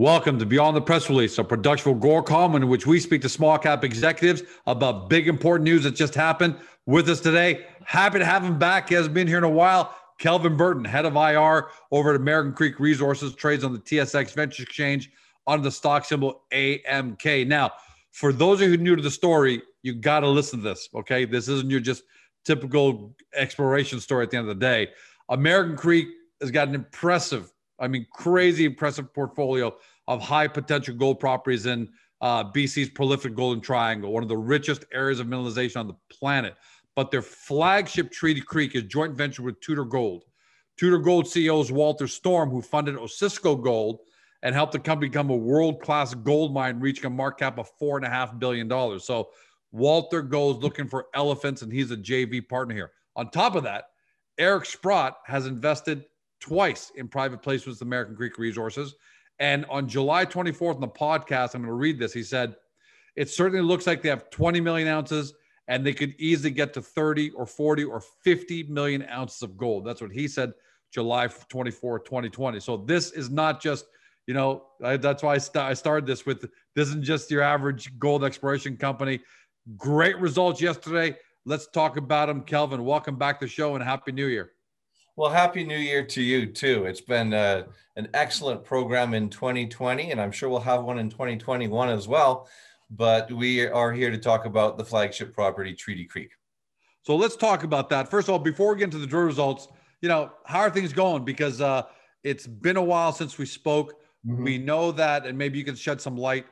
Welcome to Beyond the Press Release, a production of Agoracom in which we speak to small cap executives about big important news that just happened. With us today, happy to have him back. He hasn't been here in a while. Kelvin Burton, head of IR over at American Creek Resources, trades on the TSX Venture Exchange under the stock symbol AMK. Now, for those of you who new to the story, you got to listen to this, okay? This isn't your just typical exploration story at the end of the day. American Creek has got an impressive, I mean, crazy impressive portfolio of high potential gold properties in uh, BC's prolific Golden Triangle, one of the richest areas of mineralization on the planet. But their flagship Treaty Creek is joint venture with Tudor Gold. Tudor Gold CEO is Walter Storm, who funded Osisko Gold and helped the company become a world class gold mine, reaching a market cap of $4.5 billion. So Walter goes looking for elephants, and he's a JV partner here. On top of that, Eric Sprott has invested twice in private placements with American Creek Resources and on July 24th on the podcast, I'm going to read this. He said, It certainly looks like they have 20 million ounces and they could easily get to 30 or 40 or 50 million ounces of gold. That's what he said July 24, 2020. So this is not just, you know, I, that's why I, st- I started this with this isn't just your average gold exploration company. Great results yesterday. Let's talk about them. Kelvin, welcome back to the show and Happy New Year. Well, happy new year to you too. It's been uh, an excellent program in 2020, and I'm sure we'll have one in 2021 as well. But we are here to talk about the flagship property, Treaty Creek. So let's talk about that. First of all, before we get into the drill results, you know, how are things going? Because uh, it's been a while since we spoke. Mm-hmm. We know that, and maybe you can shed some light.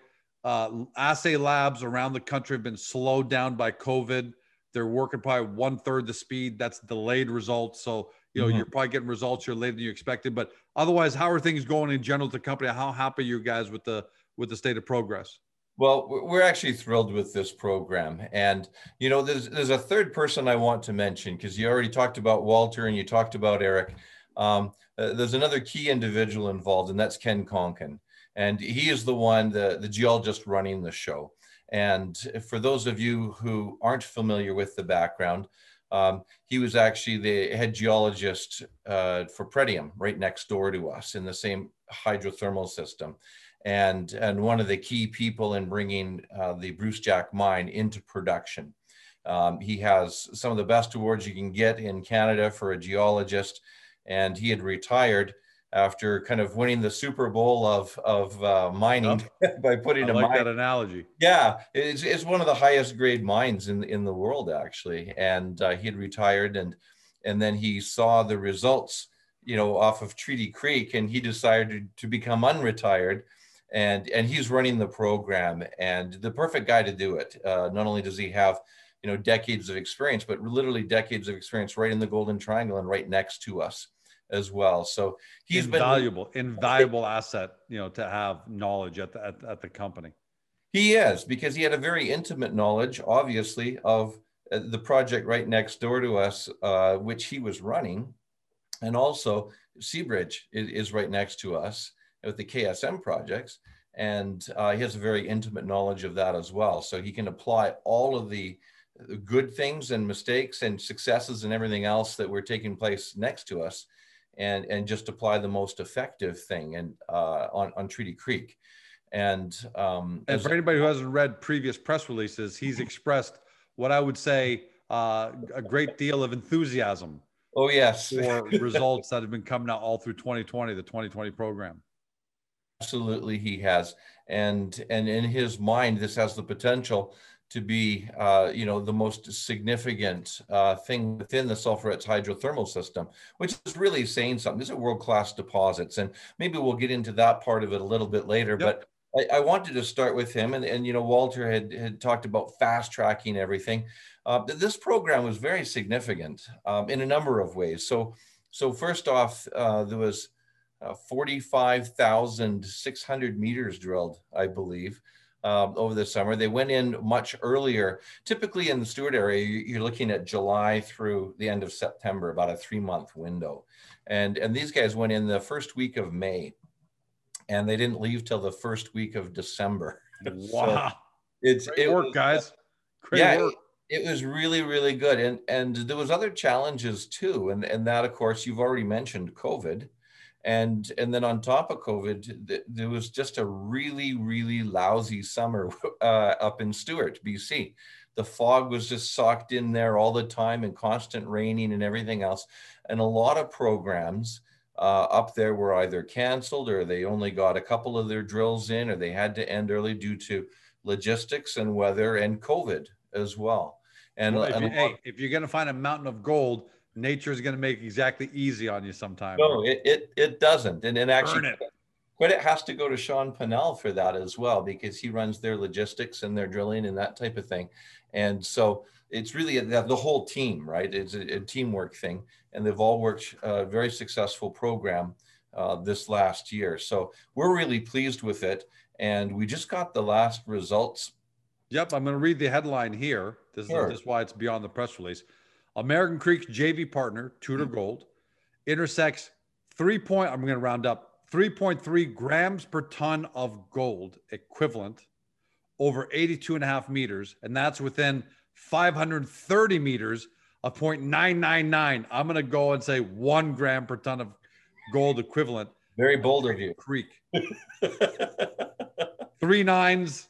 Uh, assay labs around the country have been slowed down by COVID. They're working probably one third the speed. That's delayed results. So you know, mm-hmm. you're probably getting results here later than you expected. But otherwise, how are things going in general at the company? How happy are you guys with the with the state of progress? Well, we're actually thrilled with this program, and you know, there's there's a third person I want to mention because you already talked about Walter and you talked about Eric. Um, uh, there's another key individual involved, and that's Ken Konkin, and he is the one, the the geologist running the show. And for those of you who aren't familiar with the background, um, he was actually the head geologist uh, for Pretium right next door to us in the same hydrothermal system. And, and one of the key people in bringing uh, the Brucejack mine into production. Um, he has some of the best awards you can get in Canada for a geologist, and he had retired after kind of winning the Super Bowl of of uh, mining by putting I a like mine. that analogy. Yeah, it's, it's one of the highest grade mines in in the world actually, and uh, he had retired and and then he saw the results, you know, off of Treaty Creek, and he decided to become unretired. And, and he's running the program and the perfect guy to do it. Uh, not only does he have you know decades of experience but literally decades of experience right in the golden triangle and right next to us as well. So he's invaluable, been invaluable asset, you know, to have knowledge at the, at, at the company. He is because he had a very intimate knowledge, obviously, of uh, the project right next door to us, uh, which he was running, and also Seabridge is, is, right next to us with the KSM projects, and uh, he has a very intimate knowledge of that as well. So he can apply all of the good things and mistakes and successes and everything else that were taking place next to us and and just apply the most effective thing and uh, on on Treaty Creek. And um, and for anybody who hasn't read previous press releases, he's expressed what I would say uh, a great deal of enthusiasm. Oh yes, for results that have been coming out all through 2020, the 2020 program. Absolutely, he has, and and in his mind, this has the potential to be, uh, you know, the most significant uh, thing within the sulphurets hydrothermal system, which is really saying something. These are world-class deposits, and maybe we'll get into that part of it a little bit later. Yep. But I, I, wanted to start with him, and, and you know, Walter had had talked about fast tracking everything. Uh, this program was very significant um, in a number of ways. So, so first off, uh, there was uh, 45,600 meters drilled, I believe um, over the summer. They went in much earlier. Typically in the Stewart area, you're looking at July through the end of September, about a three month window. And, and these guys went in the first week of May and they didn't leave till the first week of December. Wow. so it's Great it work, was, guys. Great yeah, work. It, it was really, really good. And, and there was other challenges too. And, and that, of course, you've already mentioned COVID and and then on top of COVID, th- there was just a really really lousy summer uh, up in Stewart, BC. The fog was just socked in there all the time, and constant raining and everything else, and a lot of programs. Uh, up there were either canceled or they only got a couple of their drills in or they had to end early due to logistics and weather and COVID as well. And, well, if, you, hey, if you're going to find a mountain of gold, nature is going to make exactly easy on you sometime. No, it, it, it doesn't. And, and actually, credit has to go to Sean Pinnell for that as well, because he runs their logistics and their drilling and that type of thing. And so it's really the, the whole team, right? It's a, a, teamwork thing. And they've all worked a very successful program uh, this last year. So we're really pleased with it. And we just got the last results. Yep, I'm going to read the headline here. This, sure. is, this is why it's beyond the press release. American Creek's JV partner, Tudor mm-hmm. Gold, intersects three point, I'm going to round up 3.3 grams per ton of gold equivalent over 82 and a half meters. And that's within 530 meters of 0.999. I'm going to go and say one gram per ton of gold equivalent. Very bold of you. Creek. Three nines,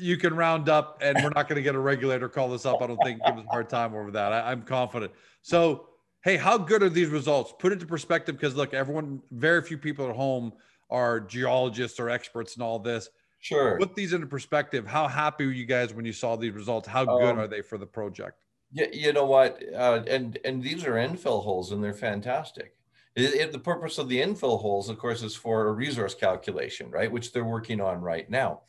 you can round up, and we're not going to get a regulator call this up. I don't think give us a hard time over that. I, I'm confident. So, hey, how good are these results? Put it into perspective because look, everyone, very few people at home are geologists or experts in all this. Sure. Put these into perspective. How happy were you guys when you saw these results? How good um, are they for the project? Yeah, you know what, uh, and and these are infill holes, and they're fantastic. It, it, the purpose of the infill holes, of course, is for a resource calculation, right? Which they're working on right now.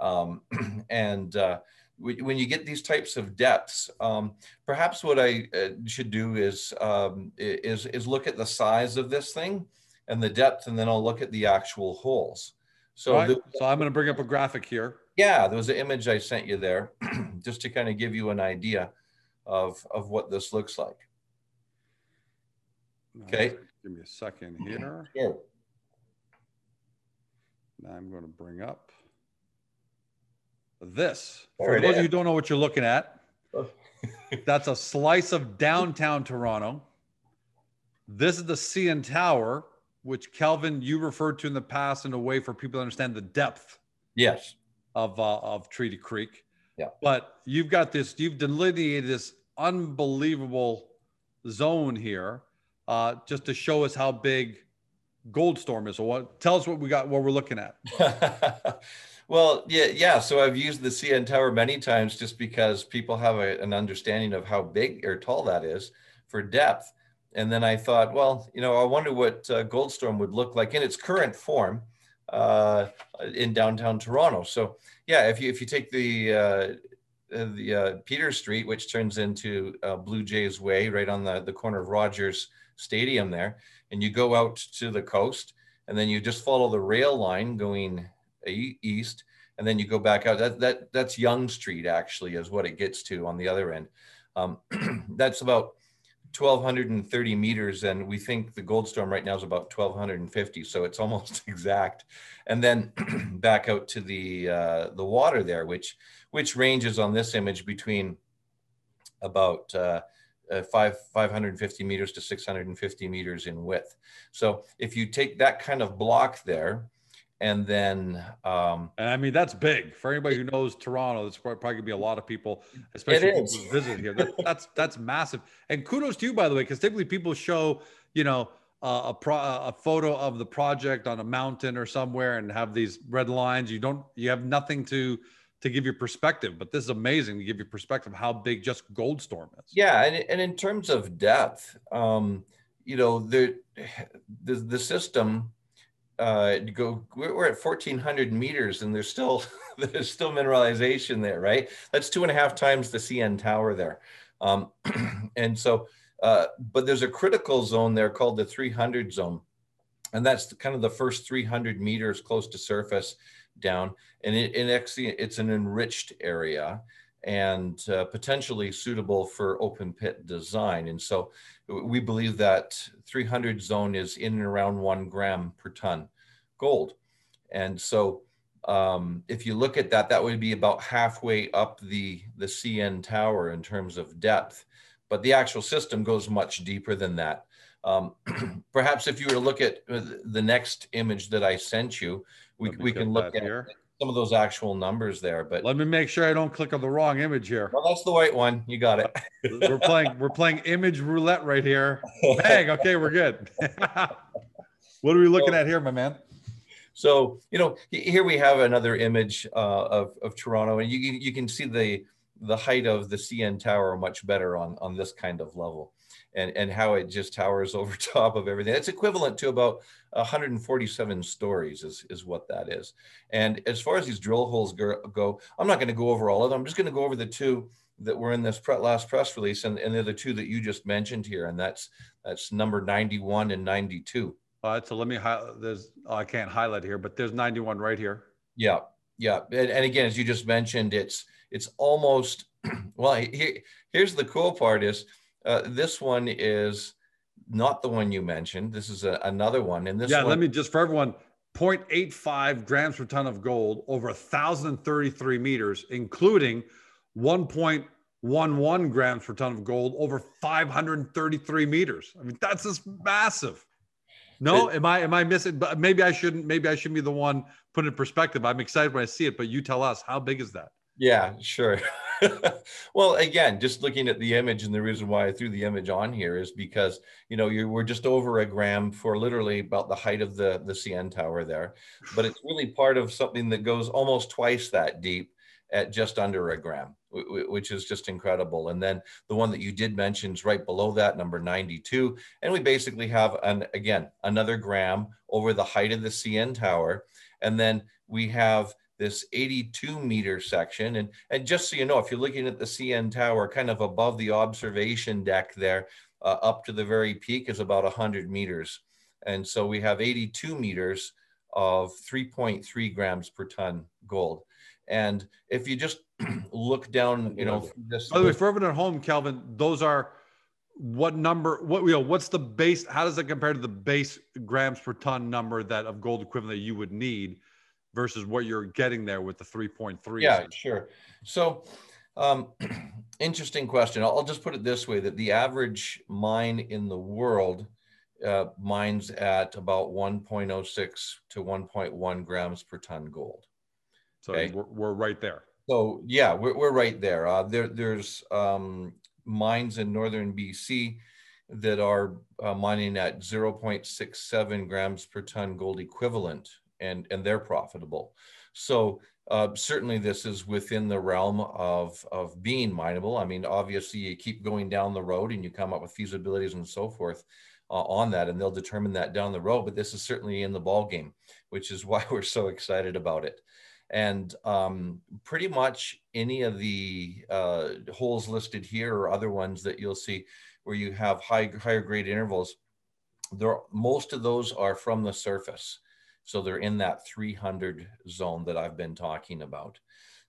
Um, and uh, when you get these types of depths, um, perhaps what I uh, should do is, um, is, is look at the size of this thing and the depth, and then I'll look at the actual holes. So, right. the, so I'm going to bring up a graphic here. Yeah, there was an image I sent you there, just to kind of give you an idea of of what this looks like. Okay. Give me a second here. Sure. Now I'm going to bring up this. There For those of you who don't know what you're looking at, that's a slice of downtown Toronto. This is the CN Tower, which Kelvin you referred to in the past in a way for people to understand the depth. Yes. Of uh, of Treaty Creek. Yeah. But you've got this. You've delineated this unbelievable zone here, uh, just to show us how big Goldstorm is. So what? Tell us what we got. What we're looking at. Well, yeah, yeah. So I've used the CN Tower many times just because people have a, an understanding of how big or tall that is for depth. And then I thought, well, you know, I wonder what uh, Goldstorm would look like in its current form uh, in downtown Toronto. So yeah, if you if you take the uh, the uh, Peter Street, which turns into uh, Blue Jays Way, right on the the corner of Rogers Stadium there, and you go out to the coast, and then you just follow the rail line going east, and then you go back out. That that that's Yonge Street actually is what it gets to on the other end. Um, that's about 1230 meters and we think the goldstorm right now is about 1250 so it's almost exact and then back out to the uh, the water there which which ranges on this image between about uh, uh, five 550 meters to 650 meters in width so if you take that kind of block there and then um, and I mean that's big for anybody who knows Toronto. There's probably going to be a lot of people, especially people who visit here. That, that's that's massive. And kudos to you, by the way, because typically people show you know uh, a pro, a photo of the project on a mountain or somewhere and have these red lines. You don't you have nothing to to give you perspective, but this is amazing to give you perspective how big just Goldstorm is. Yeah, and, and in terms of depth, um, you know the the, the system uh, go we're at 1400 meters and there's still there's still mineralization there right? That's two and a half times the cn tower there. Um, and so uh, but there's a critical zone there called the 300 zone. And that's kind of the first 300 meters close to surface down. And it, it actually it's an enriched area and uh, potentially suitable for open pit design. And so we believe that 300 zone is in and around one gram per ton gold. And so um, if you look at that, that would be about halfway up the, the CN tower in terms of depth. But the actual system goes much deeper than that. Um, perhaps if you were to look at uh, the next image that I sent you, we, we can look at here. Some of those actual numbers there. But let me make sure I don't click on the wrong image here. Well, that's the white one. You got it. we're playing we're playing image roulette right here. Bang. Okay, we're good. what are we looking at here, my man? So you know, here we have another image uh, of of Toronto, and you you can see the the height of the CN Tower much better on on this kind of level and, and how it just towers over top of everything. It's equivalent to about 147 stories is, is what that is. And as far as these drill holes go, I'm not going to go over all of them. I'm just going to go over the two that were in this last press release, and, and they're the two that you just mentioned here, and that's that's number 91 and 92. All right, so let me highlight. There's oh, I can't highlight here, but there's 91 right here. Yeah, yeah, and, and again, as you just mentioned, it's it's almost well. Here, here's the cool part is uh, this one is not the one you mentioned. This is a, another one. And this yeah, one, let me just for everyone 0.85 grams per ton of gold over 1,033 meters, including 1.11 grams per ton of gold over 533 meters. I mean, that's just massive. No, it, am I am I missing? But maybe I shouldn't. Maybe I should be the one put in perspective. I'm excited when I see it, but you tell us how big is that? Yeah, sure. well, again, just looking at the image, and the reason why I threw the image on here is because you know you we're just over a gram for literally about the height of the the CN tower there, but it's really part of something that goes almost twice that deep at just under a gram, which is just incredible. And then the one that you did mention is right below that, number 92. And we basically have an again another gram over the height of the CN tower, and then we have this 82 meter section. And, and just so you know, if you're looking at the CN tower, kind of above the observation deck there, uh, up to the very peak is about 100 meters. And so we have 82 meters of 3.3 grams per ton gold. And if you just look down, you know, this. By the way, for everyone at home, Kelvin, those are what number? What you know? What's the base? How does it compare to the base grams per ton number that of gold equivalent that you would need? Versus what you're getting there with the 3.3 yeah sure. So um, interesting question. I'll, I'll, just put it this way that the average mine in the world uh, mines at about 1.06 to 1.1 grams per ton gold. So okay? we're, we're, right there. So yeah we're, we're right there. Uh, there there's um, mines in northern bc that are uh, mining at 0.67 grams per ton gold equivalent and and they're profitable. So uh, certainly this is within the realm of of being mineable. I mean, obviously you keep going down the road and you come up with feasibilities and so forth uh, on that, and they'll determine that down the road. But this is certainly in the ball game, which is why we're so excited about it. And um, pretty much any of the uh, holes listed here or other ones that you'll see where you have high higher grade intervals, there most of those are from the surface. So they're in that 300 zone that I've been talking about.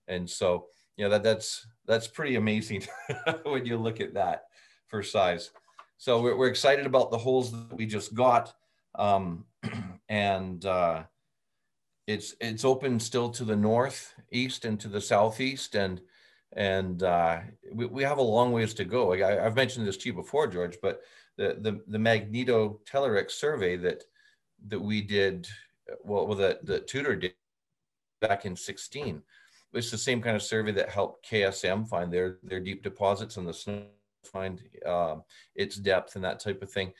And so, yeah, that, that's, that's pretty amazing when you look at that for size. So we're, we're excited about the holes that we just got. Um, and uh, it's, it's open still to the north, east, and to the southeast. And, and uh, we, we have a long ways to go. I, have mentioned this to you before, George, but the, the, the Magneto Telerex survey that, that we did well, well the, the Tudor did back in 16. It's the same kind of survey that helped KSM find their, their deep deposits in the snow, find uh, its depth and that type of thing.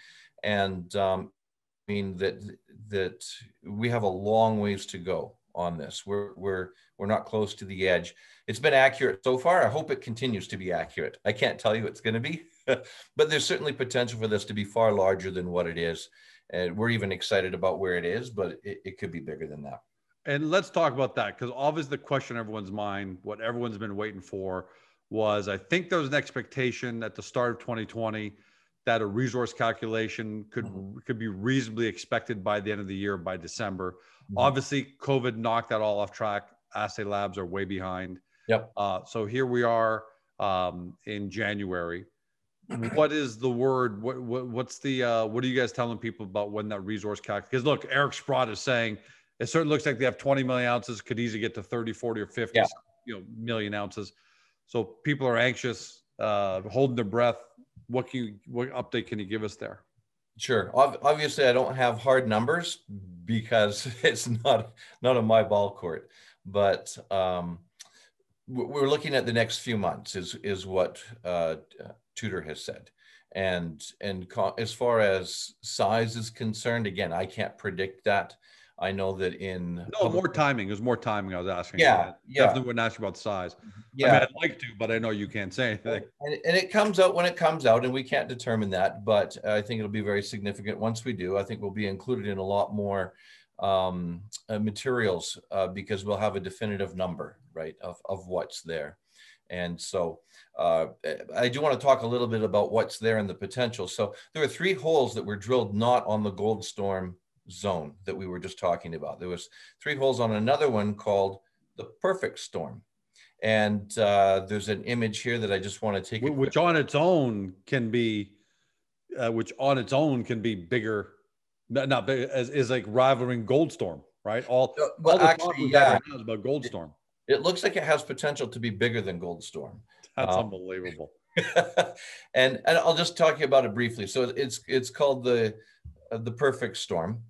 And um, I mean that that we have a long ways to go on this. We're we're we're not close to the edge. It's been accurate so far. I hope it continues to be accurate. I can't tell you it's going to be, but there's certainly potential for this to be far larger than what it is and we're even excited about where it is, but it, it could be bigger than that. And let's talk about that because obviously the question in everyone's mind, what everyone's been waiting for, was I think there was an expectation at the start of 2020 that a resource calculation could mm-hmm. could be reasonably expected by the end of the year by December. Mm-hmm. Obviously, COVID knocked that all off track. Assay labs are way behind. Yep. Uh, so here we are um, in January what is the word? What, what what's the uh, what are you guys telling people about when that resource calc? Because look, Eric Sprott is saying it certainly looks like they have 20 million ounces, could easily get to 30, 40, or 50 yeah. you know million ounces. So people are anxious, uh, holding their breath. What can you what update can you give us there? Sure. Obviously, I don't have hard numbers because it's not not on my ball court, but um, we're looking at the next few months. Is is what uh, Tudor has said, and and as far as size is concerned, again, I can't predict that. I know that in no more timing. There's more timing. I was asking. Yeah, yeah. Definitely wouldn't ask you about size. Yeah, I mean, I'd like to, but I know you can't say anything. And, and, it comes out when it comes out, and we can't determine that. But I think it'll be very significant once we do. I think we'll be included in a lot more um, uh, materials uh, because we'll have a definitive number, right, of of what's there. And so uh, I do want to talk a little bit about what's there and the potential. So there are three holes that were drilled not on the Goldstorm zone that we were just talking about. There was three holes on another one called the perfect storm. And uh, there's an image here that I just want to take. Which on its own can be, uh, which on its own can be bigger, not, not big, as is like rivaling Goldstorm, right? All, uh, well, all actually, yeah. About Goldstorm. It, it, looks like it has potential to be bigger than Goldstorm. That's um, unbelievable. and and I'll just talk you about it briefly. So it's it's called the uh, the perfect storm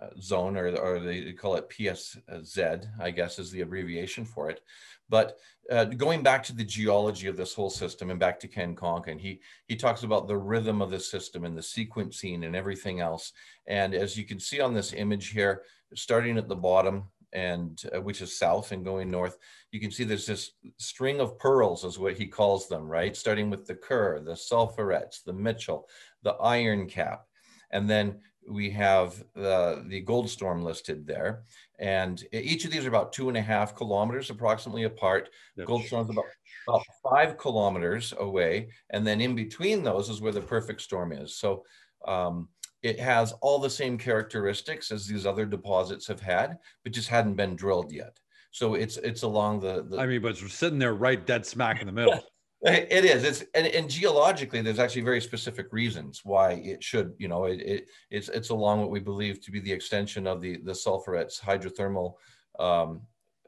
uh, zone, or, or they call it PSZ, I guess is the abbreviation for it. But uh, going back to the geology of this whole system and back to Ken Konkin, he, he talks about the rhythm of the system and the sequencing and everything else. And as you can see on this image here, starting at the bottom, and uh, which is south and going north, you can see there's this string of pearls is what he calls them, right? Starting with the Kerr, the sulphurets, the Mitchell, the iron cap. And then we have the, the Goldstorm listed there. And each of these are about two and a half kilometers approximately apart. Yep. Goldstorm's about, about five kilometers away. And then in between those is where the perfect storm is. So um, it has all the same characteristics as these other deposits have had, but just hadn't been drilled yet. So it's it's along the, the I mean, but it's sitting there right dead smack in the middle. It is. It's and, and geologically, there's actually very specific reasons why it should. You know, it, it it's it's along what we believe to be the extension of the the sulphurets hydrothermal um,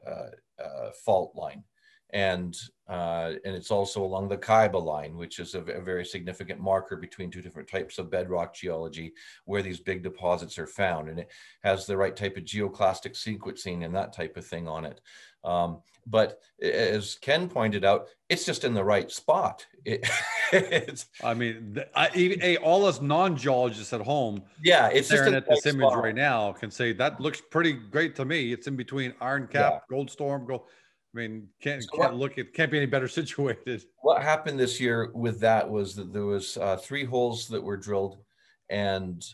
uh, uh, fault line, and uh, and it's also along the Kyba line, which is a, a, very significant marker between two different types of bedrock geology where these big deposits are found, and it has the right type of geoclastic sequencing and that type of thing on it. Um, but as Ken pointed out, it's just in the right spot. It, I mean, I, even, all us non-geologists at home, yeah, it's staring at this right image spot. right now, can say that looks pretty great to me. It's in between Iron Cap, yeah. Goldstorm, Gold. I mean, can't, so can't what, look it can't be any better situated. What happened this year with that was that there was uh, three holes that were drilled, and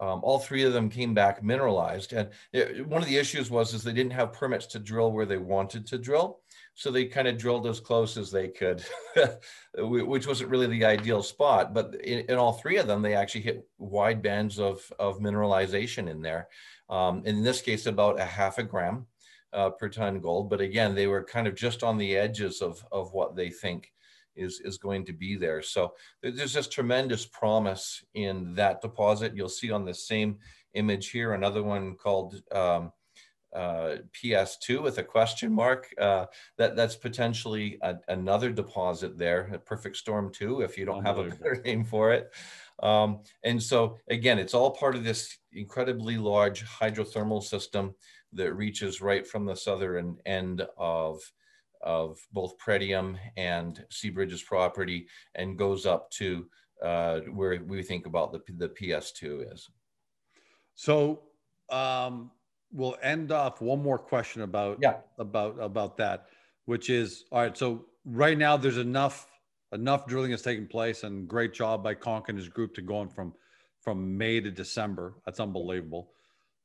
um, all three of them came back mineralized. And it, one of the issues was is they didn't have permits to drill where they wanted to drill. So they kind of drilled as close as they could, which wasn't really the ideal spot. But in, in, all three of them, they actually hit wide bands of, of mineralization in there. Um, in this case, about a half a gram uh, per ton gold. But again, they were kind of just on the edges of, of what they think is, is going to be there. So there's just tremendous promise in that deposit. You'll see on the same image here, another one called um, uh, PS2 with a question mark. Uh, that that's potentially a, another deposit there, a perfect storm 2, if you don't have a better name for it. Um, and so again, it's all part of this incredibly large hydrothermal system that reaches right from the southern end of of both Pretium and Seabridge's property and goes up to uh, where we think about the, the PS2 is. So um, we'll end off one more question about yeah. about about that, which is all right. So right now there's enough enough drilling has taken place and great job by Konkin his group to going from from May to December. That's unbelievable.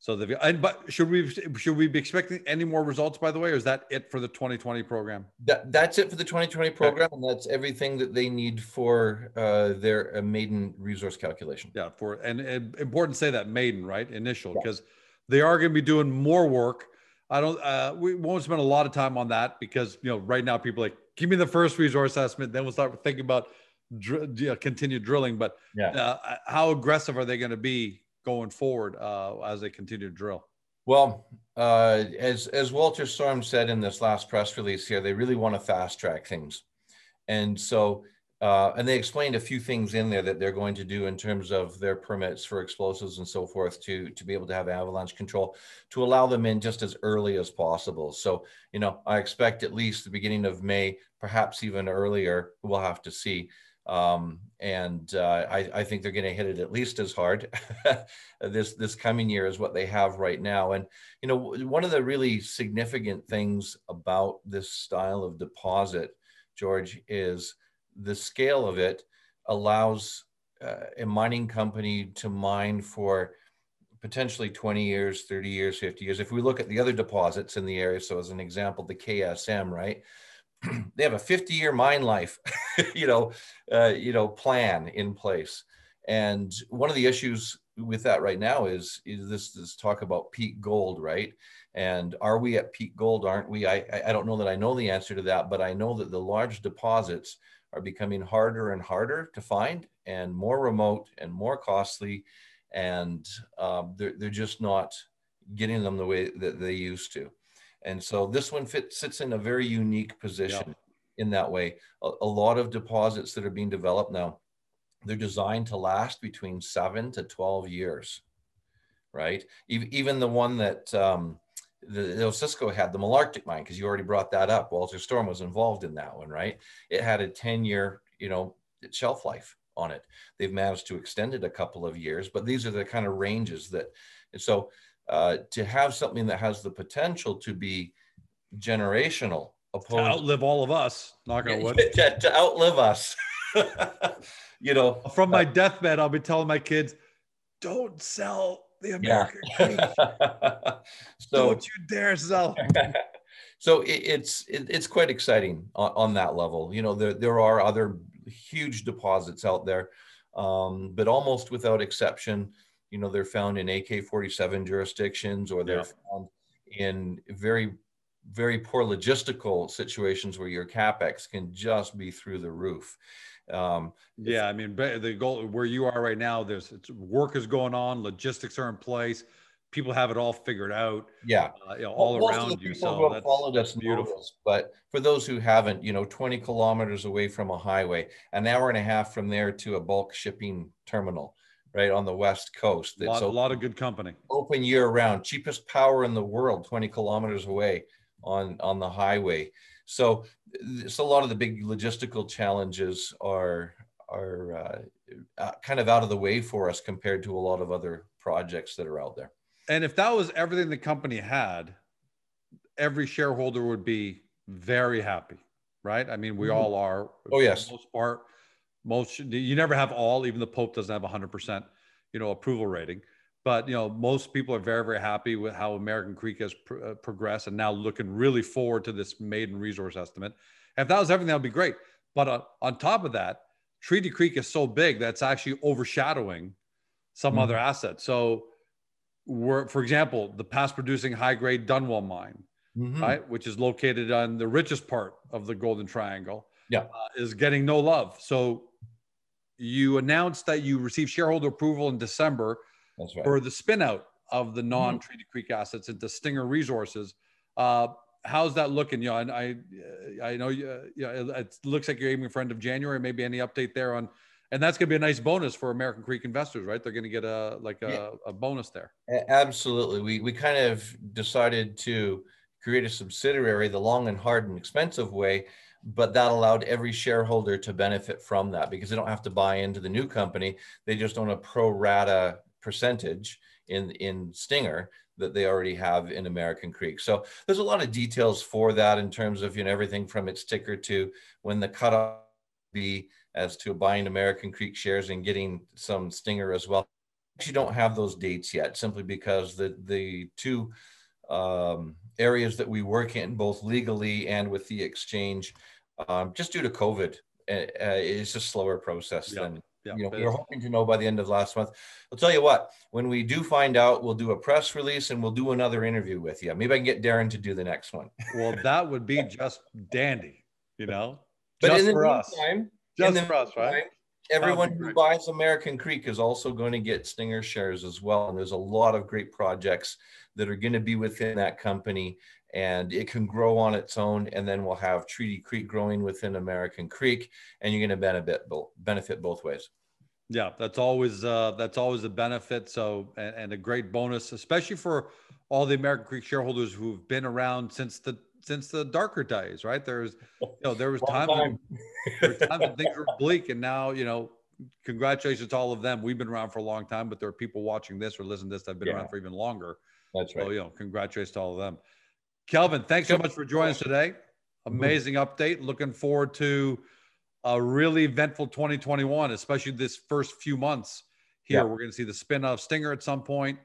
So the and but should we should we be expecting any more results by the way, or is that it for the 2020 program? That, that's it for the 2020 program, okay. and that's everything that they need for uh, their uh, maiden resource calculation. Yeah, for and, and, important to say that maiden right initial because yeah. they are going to be doing more work. I don't. Uh, we won't spend a lot of time on that because you know right now people like give me the first resource assessment, then we'll start thinking about dr- continue drilling. But yeah, uh, how aggressive are they going to be going forward uh, as they continue to drill? Well, uh, as as Walter Storm said in this last press release here, they really want to fast track things, and so uh, and they explained a few things in there that they're going to do in terms of their permits for explosives and so forth to to be able to have avalanche control to allow them in just as early as possible. So you know, I expect at least the beginning of May, perhaps even earlier. We'll have to see. Um, and uh, I, I, think they're going to hit it at least as hard this this coming year as what they have right now. And you know, one of the really significant things about this style of deposit, George, is the scale of it allows uh, a mining company to mine for potentially 20 years, 30 years, 50 years. If we look at the other deposits in the area, so as an example, the KSM, right? they have a 50 year mine life, you know, uh, you know, plan in place. And one of the issues with that right now is, is this, this talk about peak gold, right? And are we at peak gold? Aren't we? I, I don't know that I know the answer to that, but I know that the large deposits are becoming harder and harder to find and more remote and more costly. And um, they're, they're just not getting them the way that they used to. And so this one fits sits in a very unique position yep. in that way. A, a, lot of deposits that are being developed now, they're designed to last between seven to 12 years, right? Even the one that um, the, the had, the Malartic mine, because you already brought that up. Walter Storm was involved in that one, right? It had a 10 year, you know, shelf life on it. They've managed to extend it a couple of years, but these are the kind of ranges that, and so uh, to have something that has the potential to be generational opposed to outlive all of us knock on wood. To, to outlive us. You know from my uh, deathbed i'll be telling my kids don't sell the american yeah. so don't you dare sell. So it, it's it, it's quite exciting on, on, that level. You know there, there are other huge deposits out there um, but almost without exception you know they're found in AK-47 jurisdictions or they're yeah. found in very very poor logistical situations where your capex can just be through the roof. Um, yeah, I mean the goal where you are right now, there's work is going on, logistics are in place, people have it all figured out. Yeah, uh, you know, all around you. So who have followed us beautiful. but for those who haven't, you know, 20 kilometers away from a highway, an hour and a half from there to a bulk shipping terminal right on the west coast. A lot, a lot of good company. Open year round, cheapest power in the world, 20 kilometers away on on the highway. So, so a lot of the big logistical challenges are are uh, uh, kind of out of the way for us compared to a lot of other projects that are out there. And if that was everything the company had, every shareholder would be very happy, right? I mean, we mm-hmm. all are. Oh yes. most part, most you never have all even the pope doesn't have 100% you know approval rating. But you know most people are very very happy with how american creek has pr- uh, progressed and now looking really forward to this maiden resource estimate. If that was everything that would be great. But uh, on top of that treaty creek is so big that's actually overshadowing some mm-hmm. other assets. So we're for example the past producing high grade dunwell mine mm-hmm. right which is located on the richest part of the golden triangle yeah. Uh, is getting no love so you announced that you received shareholder approval in December right. for the spinout of the mm-hmm. non-Treaty Creek assets into Stinger Resources. Uh, how's that looking? You know, I, I, I know you, you know, it looks like you're aiming for end of January. Maybe any update there on, and that's going to be a nice bonus for American Creek investors, right? They're going to get a like a, yeah. a bonus there. Absolutely. We we kind of decided to create a subsidiary the long and hard and expensive way but that allowed every shareholder to benefit from that because they don't have to buy into the new company. They just own a pro rata percentage in, in Stinger that they already have in American Creek. So there's a lot of details for that in terms of you know everything from its ticker to when the cutoff be as to buying American Creek shares and getting some Stinger as well. You don't have those dates yet, simply because the the two um, areas that we work in, both legally and with the exchange, um, just due to COVID, uh, uh it's a slower process yep. than you know. We are hoping to know by the end of last month. I'll tell you what. When we do find out, we'll do a press release and we'll do another interview with you. Maybe I can get Darren to do the next one. well, that would be just dandy, you know. But just in the for meantime, us. Just for us, right? Everyone who buys American Creek is also going to get Stinger shares as well. And there's a lot of great projects that are going to be within that company and it can grow on its own. And then we'll have Treaty Creek growing within American Creek and you're going to benefit, benefit both ways. Yeah, that's always uh, that's always a benefit. So and, and, a great bonus, especially for all the American Creek shareholders who've been around since the since the darker days, right? There's you know there was times time. when, there times when things were bleak, and now you know congratulations to all of them. We've been around for a long time, but there are people watching this or listening to this that have been yeah. around for even longer. That's right. So you know, congratulations to all of them. Kelvin, thanks so much for joining us today. Mm-hmm. Amazing update. Looking forward to a really eventful 2021, especially this first few months here. Yeah. We're going to see the spin off Stinger at some point.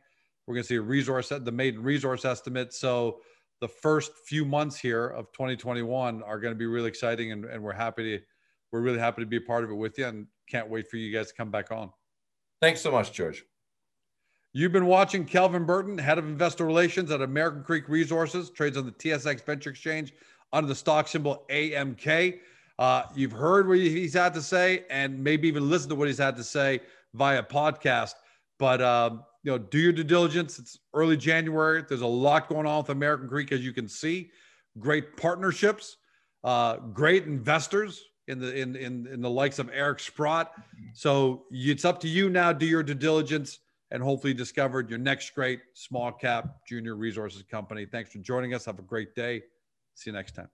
We're going to see a resource, at the maiden resource estimate. So the first few months here of 2021 are going to be really exciting, and, and we're happy to we're really happy to be a part of it with you, and can't wait for you guys to come back on. Thanks so much, George. You've been watching Kelvin Burton, head of investor relations at American Creek Resources, trades on the TSX Venture Exchange under the stock symbol AMK. Uh, you've heard what he's had to say, and maybe even listened to what he's had to say via podcast. But um, you know, do your due diligence. It's early January. There's a lot going on with American Creek, as you can see. Great partnerships, uh, great investors in the in, in in the likes of Eric Sprott. So it's up to you now. Do your due diligence and hopefully discovered your next great small cap junior resources company. Thanks for joining us. Have a great day. See you next time.